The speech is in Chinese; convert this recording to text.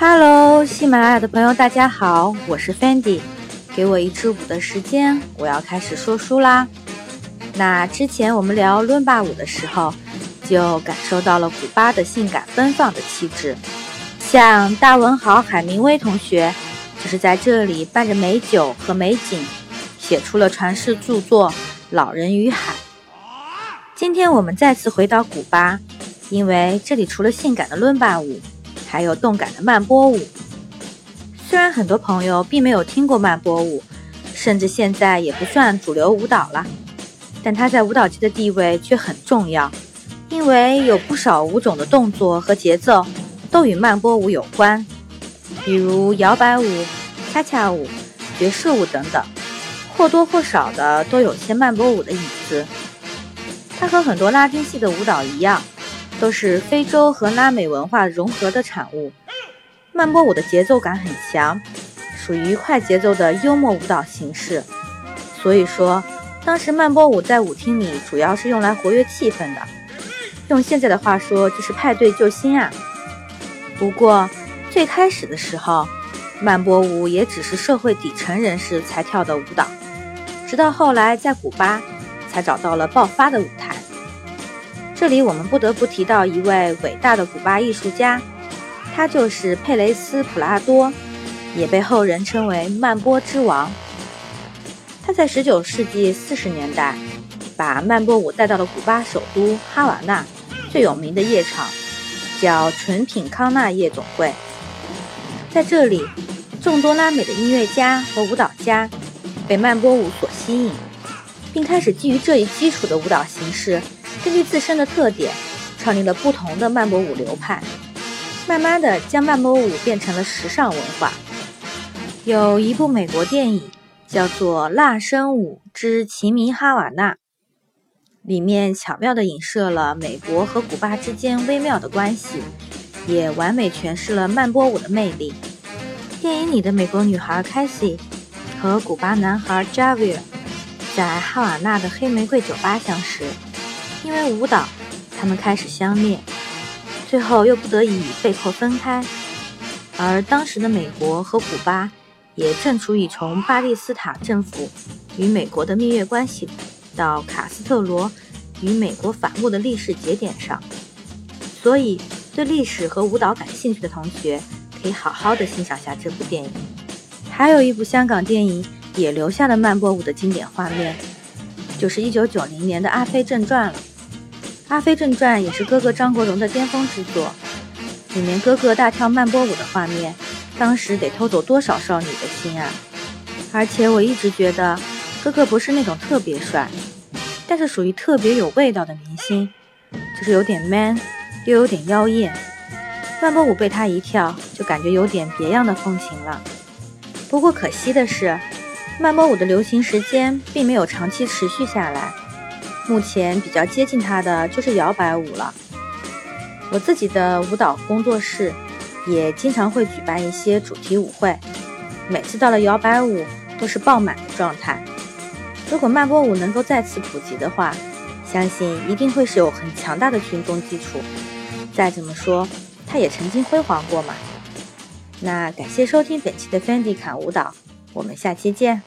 Hello，喜马拉雅的朋友，大家好，我是 Fendi。给我一支舞的时间，我要开始说书啦。那之前我们聊伦巴舞的时候，就感受到了古巴的性感奔放的气质。像大文豪海明威同学，就是在这里伴着美酒和美景，写出了传世著作《老人与海》。今天我们再次回到古巴，因为这里除了性感的伦巴舞，还有动感的慢波舞。虽然很多朋友并没有听过慢波舞，甚至现在也不算主流舞蹈了，但它在舞蹈界的地位却很重要，因为有不少舞种的动作和节奏都与慢波舞有关，比如摇摆舞、恰恰舞、爵士舞等等，或多或少的都有些慢波舞的影子。它和很多拉丁系的舞蹈一样。都是非洲和拉美文化融合的产物。慢波舞的节奏感很强，属于快节奏的幽默舞蹈形式。所以说，当时慢波舞在舞厅里主要是用来活跃气氛的。用现在的话说，就是派对救星啊。不过，最开始的时候，慢波舞也只是社会底层人士才跳的舞蹈，直到后来在古巴才找到了爆发的舞台。这里我们不得不提到一位伟大的古巴艺术家，他就是佩雷斯普拉多，也被后人称为曼波之王。他在19世纪40年代把曼波舞带到了古巴首都哈瓦那最有名的夜场，叫纯品康纳夜总会。在这里，众多拉美的音乐家和舞蹈家被曼波舞所吸引，并开始基于这一基础的舞蹈形式。根据自身的特点，创立了不同的慢波舞流派，慢慢的将慢波舞变成了时尚文化。有一部美国电影叫做《辣生舞之齐名哈瓦那》，里面巧妙地影射了美国和古巴之间微妙的关系，也完美诠释了慢波舞的魅力。电影里的美国女孩 c a s i 和古巴男孩 Javier 在哈瓦那的黑玫瑰酒吧相识。因为舞蹈，他们开始相恋，最后又不得已被迫分开。而当时的美国和古巴也正处于从巴蒂斯塔政府与美国的蜜月关系到卡斯特罗与美国反目的历史节点上，所以对历史和舞蹈感兴趣的同学可以好好的欣赏下这部电影。还有一部香港电影也留下了慢波舞的经典画面，就是一九九零年的《阿飞正传》了。《阿飞正传》也是哥哥张国荣的巅峰之作，里面哥哥大跳慢波舞的画面，当时得偷走多少少女的心啊！而且我一直觉得哥哥不是那种特别帅，但是属于特别有味道的明星，就是有点 man，又有点妖艳。慢波舞被他一跳，就感觉有点别样的风情了。不过可惜的是，慢波舞的流行时间并没有长期持续下来。目前比较接近它的就是摇摆舞了。我自己的舞蹈工作室也经常会举办一些主题舞会，每次到了摇摆舞都是爆满的状态。如果慢波舞能够再次普及的话，相信一定会是有很强大的群众基础。再怎么说，它也曾经辉煌过嘛。那感谢收听本期的 Fendi 侃舞蹈，我们下期见。